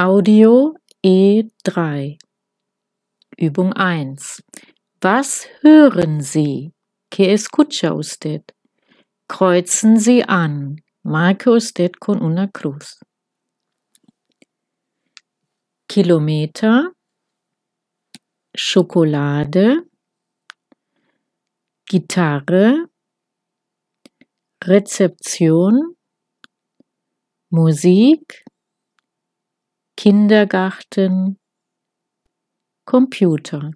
Audio E3 Übung 1 Was hören Sie? ¿Qué escucha usted? Kreuzen Sie an. Marque usted con una cruz. Kilometer Schokolade Gitarre Rezeption Musik Kindergarten, Computer